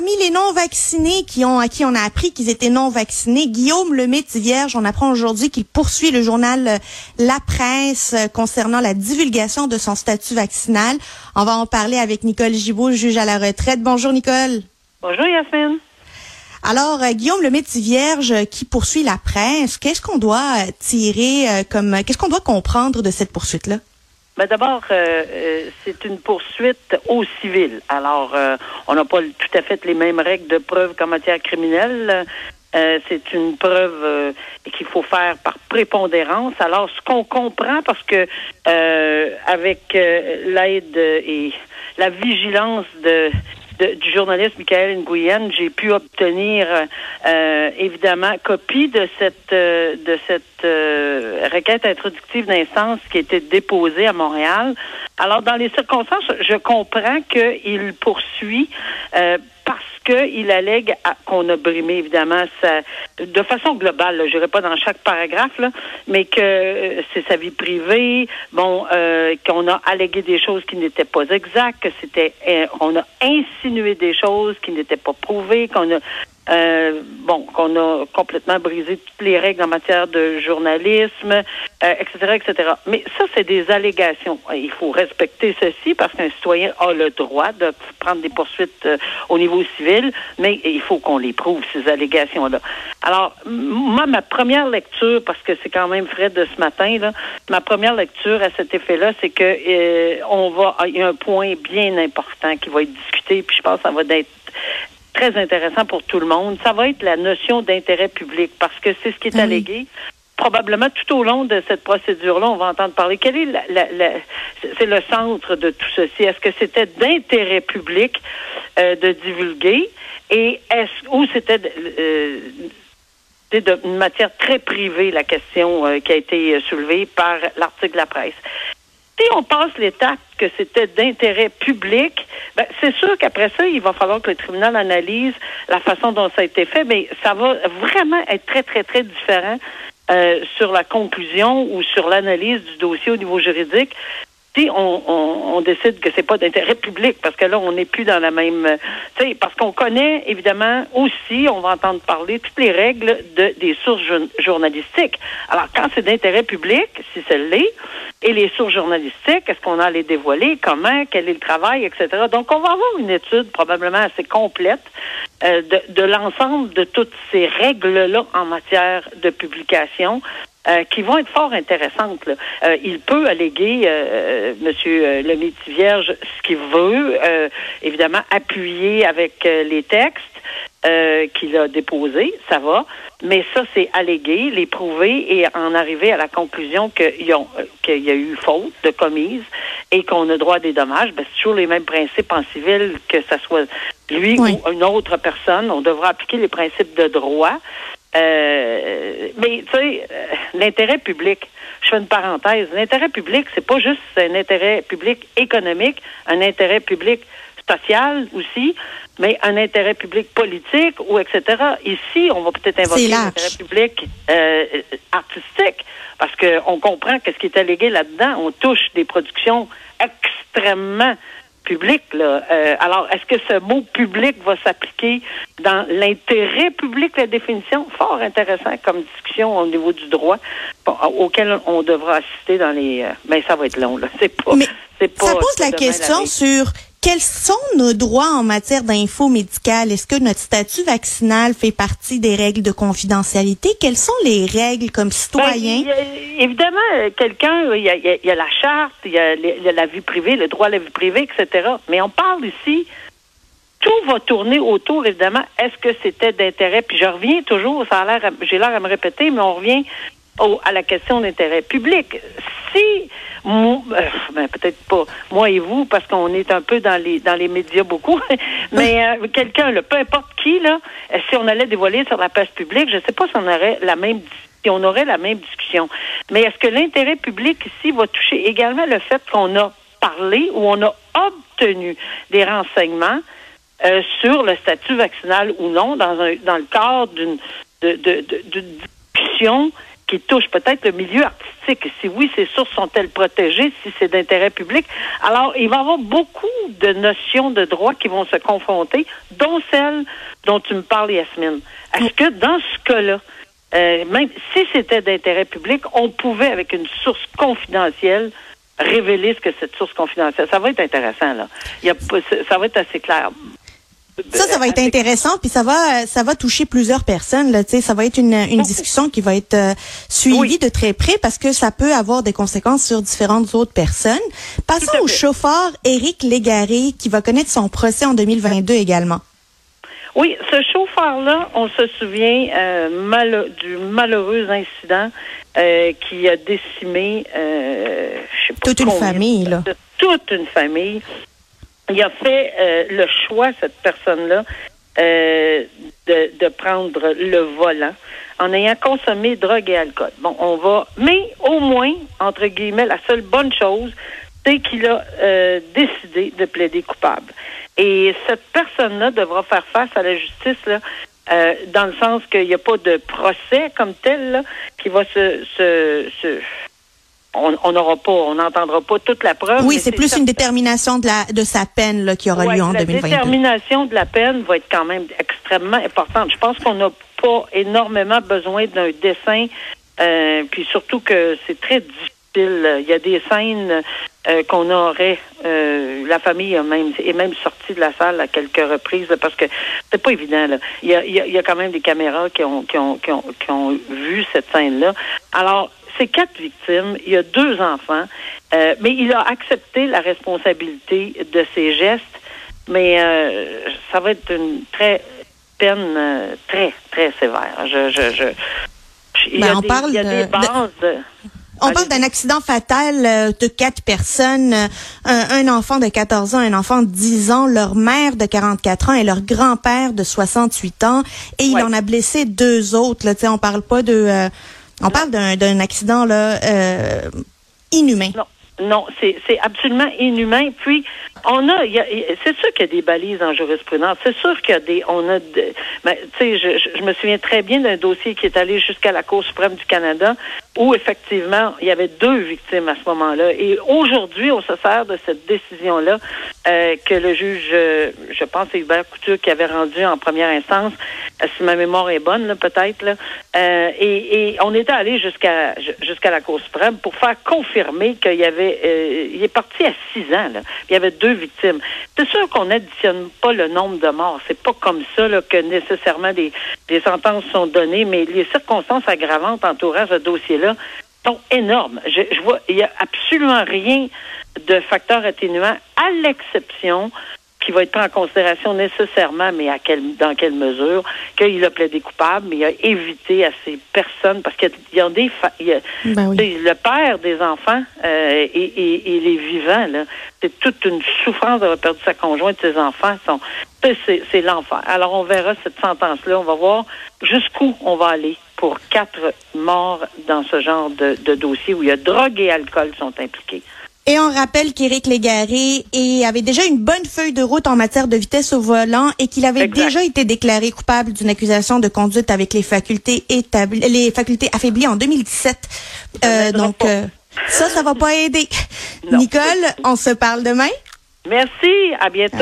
Parmi les non-vaccinés qui ont, à qui on a appris qu'ils étaient non-vaccinés, Guillaume Lemaitre Vierge, on apprend aujourd'hui qu'il poursuit le journal euh, La Presse euh, concernant la divulgation de son statut vaccinal. On va en parler avec Nicole Gibault, juge à la retraite. Bonjour Nicole. Bonjour, Yasmine. Alors, euh, Guillaume Lemaitre Vierge qui poursuit la presse, qu'est-ce qu'on doit tirer comme, qu'est-ce qu'on doit comprendre de cette poursuite-là? Ben d'abord, euh, euh, c'est une poursuite au civil. Alors, euh, on n'a pas tout à fait les mêmes règles de preuve qu'en matière criminelle. Euh, c'est une preuve euh, qu'il faut faire par prépondérance. Alors, ce qu'on comprend, parce que avec l'aide et la vigilance de du journaliste Michael Nguyen, j'ai pu obtenir euh, évidemment copie de cette euh, de cette euh, requête introductive d'instance qui a été déposée à Montréal. Alors dans les circonstances, je comprends qu'il poursuit euh, qu'il allègue qu'on a brimé évidemment sa, de façon globale, je dirais pas dans chaque paragraphe, mais que euh, c'est sa vie privée, bon, euh, qu'on a allégué des choses qui n'étaient pas exactes, que c'était, euh, on a insinué des choses qui n'étaient pas prouvées, qu'on a euh, bon, qu'on a complètement brisé toutes les règles en matière de journalisme, euh, etc., etc. Mais ça, c'est des allégations. Il faut respecter ceci parce qu'un citoyen a le droit de prendre des poursuites euh, au niveau civil, mais il faut qu'on les prouve, ces allégations-là. Alors, moi, ma première lecture, parce que c'est quand même frais de ce matin, là, ma première lecture à cet effet-là, c'est que euh, on va, il y a un point bien important qui va être discuté, puis je pense que ça va être très intéressant pour tout le monde. Ça va être la notion d'intérêt public parce que c'est ce qui est Ah oui. allégué. Probablement tout au long de cette procédure-là, on va entendre parler. Quel est la, la- la- c'est le centre de tout ceci? Est-ce que c'était d'intérêt public euh, de divulguer? Et est-ce ou c'était euh, de- une matière très privée la question euh, qui a été euh, soulevée par l'article de la presse? Si on passe l'étape que c'était d'intérêt public, ben, c'est sûr qu'après ça, il va falloir que le tribunal analyse la façon dont ça a été fait, mais ça va vraiment être très, très, très différent euh, sur la conclusion ou sur l'analyse du dossier au niveau juridique. On, décide que c'est pas d'intérêt public, parce que là, on n'est plus dans la même... euh, Tu sais, parce qu'on connaît, évidemment, aussi, on va entendre parler, toutes les règles de, des sources jour- journalistiques. Alors, quand c'est d'intérêt public, si c'est l'est, et les sources journalistiques, est-ce qu'on a les dévoiler, comment, quel est le travail, etc. Donc, on va avoir une étude probablement assez complète euh, de, de l'ensemble de toutes ces règles-là en matière de publication. Euh, qui vont être fort intéressantes. là. Euh, il peut alléguer, euh, Monsieur euh, le Vierge, ce qu'il veut, euh, évidemment appuyer avec euh, les textes euh, qu'il a déposés, ça va. Mais ça, c'est alléguer, les prouver et en arriver à la conclusion euh, qu'il y a eu faute de commise et qu'on a droit à des dommages. Ben, c'est toujours les mêmes principes en civil, que ce soit lui Oui. ou une autre personne. On devra appliquer les principes de droit. Euh, mais tu sais, euh, l'intérêt public, je fais une parenthèse, l'intérêt public, c'est pas juste un intérêt public économique, un intérêt public social aussi, mais un intérêt public politique ou etc. Ici, on va peut-être invoquer large. l'intérêt public euh, artistique parce qu'on comprend que ce qui est allégué là-dedans, on touche des productions extrêmement publiques. Là. Euh, alors, est-ce que ce mot public va s'appliquer dans l'intérêt public, la définition? Fort intéressant comme discussion au niveau du droit auquel on devra assister dans les... euh, ben, ça va être long, là. C'est pas... Mais c'est pas ça pose la question sur quels sont nos droits en matière d'info médicale? Est-ce que notre statut vaccinal fait partie des règles de confidentialité? Quelles sont les règles comme Ben, citoyen? y a- évidemment, quelqu'un, il y, a, y y la charte, il y y a la vie privée, le droit à la vie privée, etc. Mais on parle ici, tout va tourner autour, évidemment, est-ce que c'était d'intérêt? Puis je reviens toujours, ça a l'air, j'ai l'air à me répéter, mais on revient au- à la question d'intérêt public. Si, euh, ben, peut-être pas moi et vous, parce qu'on est un peu dans les dans les médias beaucoup, mais euh, quelqu'un, peu importe qui, là, euh, si on allait dévoiler sur la place publique, je ne sais pas si on aurait la même puis on aurait la même discussion. Mais est-ce que l'intérêt public ici va toucher également le fait qu'on a parlé ou on a obtenu des renseignements sur le statut vaccinal ou non dans, un, dans le cadre d'une de, discussion qui touche peut-être le milieu artistique. Si oui, ces sources sont-elles protégées, si c'est d'intérêt public? Alors, il va y avoir beaucoup de notions de droit qui vont se confronter, dont celle dont tu me parles, Yasmine. Est-ce que dans ce cas-là, euh, même si c'était d'intérêt public, on pouvait, avec une source confidentielle, révéler ce que cette source confidentielle. Ça va être intéressant, là. Ça va être assez clair. Ça, ça va être intéressant, puis ça va, ça va toucher plusieurs personnes. Là, ça va être une, une discussion qui va être euh, suivie de très près parce que ça peut avoir des conséquences sur différentes autres personnes. Passons au chauffeur Éric Légaré qui va connaître son procès en 2022 également. Oui, ce chauffeur-là, on se souvient euh, mal, du malheureux incident euh, qui a décimé je sais pas toute une famille, là. Toute une famille il a fait euh, le choix, cette personne-là, euh, de, de, prendre le volant en ayant consommé drogue et alcool. Bon, on va, mais au moins, entre guillemets, la seule bonne chose, c'est qu'il a euh, décidé de plaider coupable. Et cette personne-là devra faire face à la justice là, euh, dans le sens qu'il n'y a pas de procès comme tel là, qui va se, se, se on n'aura pas, on n'entendra pas toute la preuve. Oui, c'est plus une détermination de la de sa peine là, qui aura lieu en 2022. La détermination de la peine va être quand même extrêmement importante. Je pense qu'on n'a pas énormément besoin d'un dessin, euh, puis surtout que c'est très difficile. Il y a des scènes euh, qu'on aurait. Euh, la famille a même est même sortie de la salle à quelques reprises parce que c'est pas évident. Là. Il, y a, il, y a, quand même des caméras qui ont, qui ont, qui ont, qui ont vu cette scène-là. Alors, c'est quatre victimes. Il y a deux enfants. Euh, mais il a accepté la responsabilité de ses gestes. Mais euh, ça va être une très peine euh, très, très sévère. Je, je, je, il, y a on des, parle il y a des bases. De... On parle d'un accident fatal de quatre personnes, un, un, enfant de 14 ans, un enfant de 10 ans, leur mère de 44 ans et leur grand-père de 68 ans. Et il en a blessé deux autres. Là, on parle pas de... euh, on parle d'un d'un accident là euh, inhumain. Non. Non, c'est absolument inhumain. Puis on a, c'est sûr qu'il y a des balises en jurisprudence. C'est sûr qu'il y a des, on a, de- ben, tu sais, je, me souviens très bien d'un dossier qui est allé jusqu'à la Cour suprême du Canada, où effectivement il y avait deux victimes à ce moment-là. Et aujourd'hui, on se sert de cette décision-là euh, que le juge, euh, je pense, c'est Hubert Couture qui avait rendu en première instance, si ma mémoire est bonne, peut-être. Euh, et, on était allé jusqu'à la Cour suprême pour faire confirmer qu'il y avait, euh, il est parti à six ans. Il y avait deux victimes. C'est sûr qu'on n'additionne pas le nombre de morts. C'est pas comme ça que nécessairement des, des sentences sont données, mais les circonstances aggravantes entourant ce dossier-là sont énormes. Je, je vois, il y a absolument rien de facteur atténuant, à l'exception qui va être pris en considération nécessairement, mais à quelle, dans quelle mesure, qu'il a plaidé coupable, mais il a évité à ces personnes, parce qu'il y a des... il y a- Ben oui. le père des enfants euh, et, et, et les vivants, là, c'est toute une souffrance d'avoir perdu sa conjointe, ses enfants. Sont, c'est, c'est l'enfer. Alors, on verra cette sentence-là. On va voir jusqu'où on va aller pour quatre morts dans ce genre de, de dossier où il y a drogue et alcool sont impliqués. Et on rappelle qu'Éric Légaré et avait déjà une bonne feuille de route en matière de vitesse au volant et qu'il avait Exact. déjà été déclaré coupable d'une accusation de conduite avec les facultés établies, les facultés affaiblies en 2017. Ça Euh, donc euh, ça, ça va pas aider. Non. Nicole, on se parle demain. Merci. À bientôt.